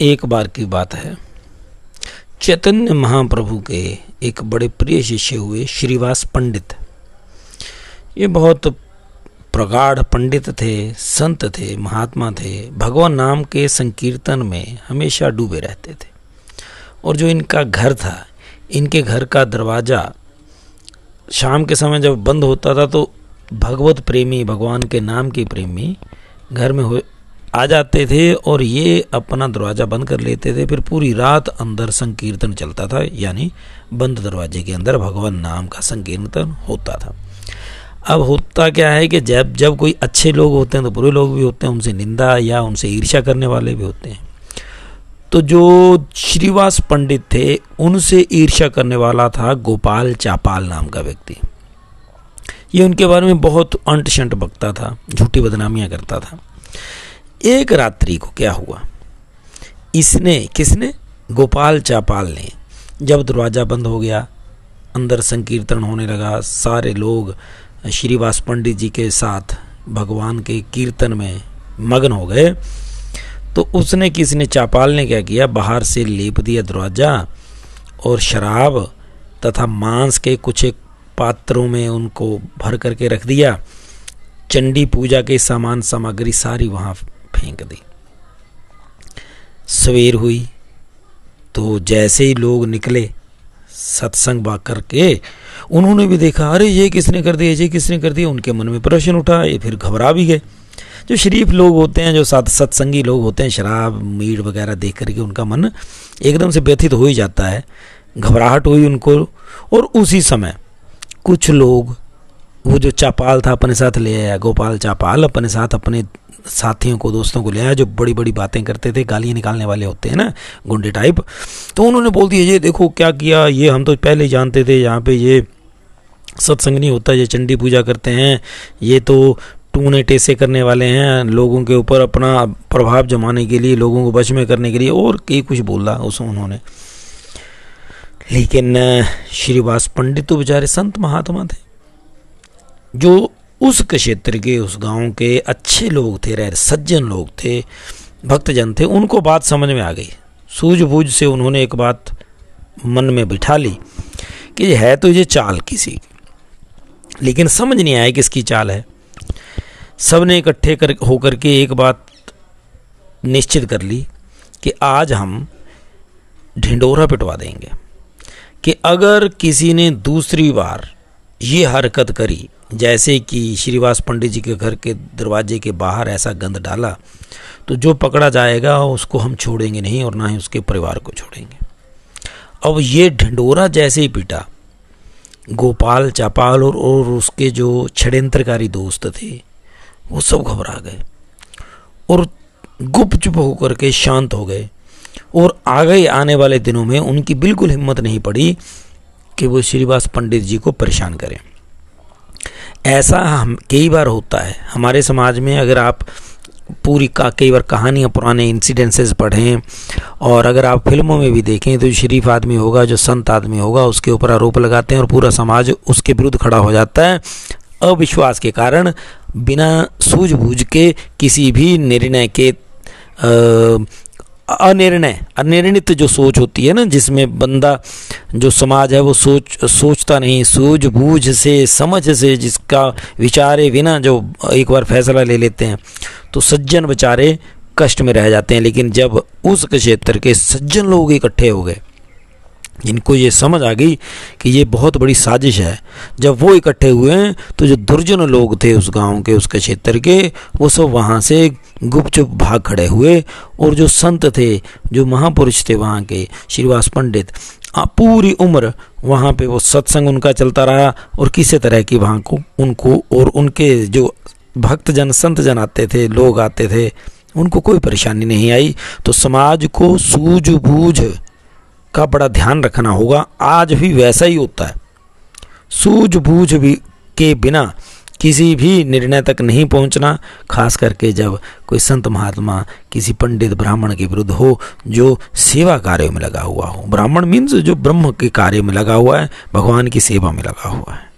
एक बार की बात है। चैतन्य महाप्रभु के एक बड़े प्रिय शिष्य हुए श्रीवास पंडित। ये बहुत प्रगाढ़ पंडित थे, संत थे, महात्मा थे, भगवान नाम के संकीर्तन में हमेशा डूबे रहते थे। और जो इनका घर था, इनके घर का दरवाज़ा शाम के समय जब बंद होता था तो भगवत प्रेमी, भगवान के नाम के प्रेमी घर में हो आ जाते थे और ये अपना दरवाज़ा बंद कर लेते थे। फिर पूरी रात अंदर संकीर्तन चलता था, यानी बंद दरवाजे के अंदर भगवान नाम का संकीर्तन होता था। अब होता क्या है कि जब जब कोई अच्छे लोग होते हैं तो बुरे लोग भी होते हैं, उनसे निंदा या उनसे ईर्ष्या करने वाले भी होते हैं। तो जो श्रीवास पंडित थे, उनसे ईर्ष्या करने वाला था गोपाल चापाल नाम का व्यक्ति। ये उनके बारे में बहुत अंट शंट बकता था, झूठी बदनामियाँ करता था। एक रात्रि को क्या हुआ? इसने, किसने? गोपाल चापाल ने। जब दरवाज़ा बंद हो गया, अंदर संकीर्तन होने लगा, सारे लोग श्रीवास पंडित जी के साथ भगवान के कीर्तन में मग्न हो गए। तो उसने, किसने? चापाल ने क्या किया? बाहर से लेप दिया दरवाज़ा और शराब तथा मांस के कुछ एक पात्रों में उनको भर करके रख दिया। चंडी पूजा के सामान सामग्री सारी वहाँ फेंक दी। सवेर हुई तो जैसे ही लोग निकले, सत्संग बा करके उन्होंने भी देखा, अरे ये किसने कर दिया, ये किसने कर दिया, उनके मन में प्रश्न उठा, ये फिर घबरा भी गए। जो शरीफ लोग होते हैं, जो साथ सत्संगी लोग होते हैं, शराब, मीट वगैरह देख करके उनका मन एकदम से व्यथित हो ही जाता है, घबराहट हुई उनको। और उसी समय कुछ लोग, वो जो चापाल था अपने साथ ले आया, गोपाल चापाल अपने साथ अपने साथियों को, दोस्तों को ले आया, जो बड़ी बड़ी बातें करते थे, गालियाँ निकालने वाले होते हैं ना, गुंडे टाइप तो उन्होंने बोल दिया, ये देखो क्या किया, ये हम तो पहले जानते थे, यहाँ पे ये सत्संग नहीं होता, ये चंडी पूजा करते हैं, ये तो टूने टेसे करने वाले हैं, लोगों के ऊपर अपना प्रभाव जमाने के लिए, लोगों को बच में करने के लिए। और कई कुछ बोला उस उन्होंने। लेकिन श्रीवास पंडित तो बेचारे संत महात्मा थे, जो उस क्षेत्र के, उस गाँव के अच्छे लोग थे रह सज्जन लोग थे, भक्तजन थे, उनको बात समझ में आ गई। सूझबूझ से उन्होंने एक बात मन में बिठा ली कि है तो ये चाल किसी की। लेकिन समझ नहीं आया किसकी चाल है। सबने इकट्ठे कर, होकर के एक बात निश्चित कर ली कि आज हम ढिंडोरा पिटवा देंगे कि अगर किसी ने दूसरी बार ये हरकत करी जैसे कि श्रीवास पंडित जी के घर के दरवाजे के बाहर ऐसा गंद डाला तो जो पकड़ा जाएगा उसको हम छोड़ेंगे नहीं और ना ही उसके परिवार को छोड़ेंगे। अब ये ढिंडोरा जैसे ही पीटा गोपाल चापाल और, और उसके जो षड्यंत्रकारी दोस्त थे वो सब घबरा गए और गुप चुप होकर के शांत हो गए और आगे आने वाले दिनों में उनकी बिल्कुल हिम्मत नहीं पड़ी कि वो श्रीवास पंडित जी को परेशान करें। ऐसा हम कई बार होता है। हमारे समाज में अगर आप पूरी का, कई बार कहानियाँ, पुराने इंसिडेंसेस पढ़ें और अगर आप फ़िल्मों में भी देखें तो शरीफ आदमी होगा, जो संत आदमी होगा, उसके ऊपर आरोप लगाते हैं और पूरा समाज उसके विरुद्ध खड़ा हो जाता है। अविश्वास के कारण बिना सूझबूझ के किसी भी निर्णय के अनिर्णय, अनिर्णित जो सोच होती है ना, जिसमें बंदा जो समाज है, वो सोच, सोचता नहीं सूझबूझ से, समझ से जिसका विचारे बिना जो एक बार फैसला ले लेते हैं तो सज्जन बेचारे कष्ट में रह जाते हैं। लेकिन जब उस क्षेत्र के सज्जन लोग इकट्ठे हो गए इनको ये समझ आ गई कि ये बहुत बड़ी साजिश है। जब वो इकट्ठे हुए हैं तो जो दुर्जन लोग थे उस गाँव के, उसके क्षेत्र के, वो सब वहाँ से गुपचुप भाग खड़े हुए और जो संत थे, जो महापुरुष थे वहाँ के, श्रीवास पंडित पूरी उम्र वहाँ पे वो सत्संग उनका चलता रहा और किसी तरह की वहाँ को, उनको और उनके जो भक्तजन संत जन आते थे, लोग आते थे, उनको कोई परेशानी नहीं आई। तो समाज को सूझबूझ का बड़ा ध्यान रखना होगा। आज भी वैसा ही होता है। सूझबूझ भी के बिना किसी भी निर्णय तक नहीं पहुँचना, खास करके जब कोई संत महात्मा, किसी पंडित ब्राह्मण के विरुद्ध हो, जो सेवा कार्य में लगा हुआ हो। ब्राह्मण मीन्स जो ब्रह्म के कार्य में लगा हुआ है, भगवान की सेवा में लगा हुआ है।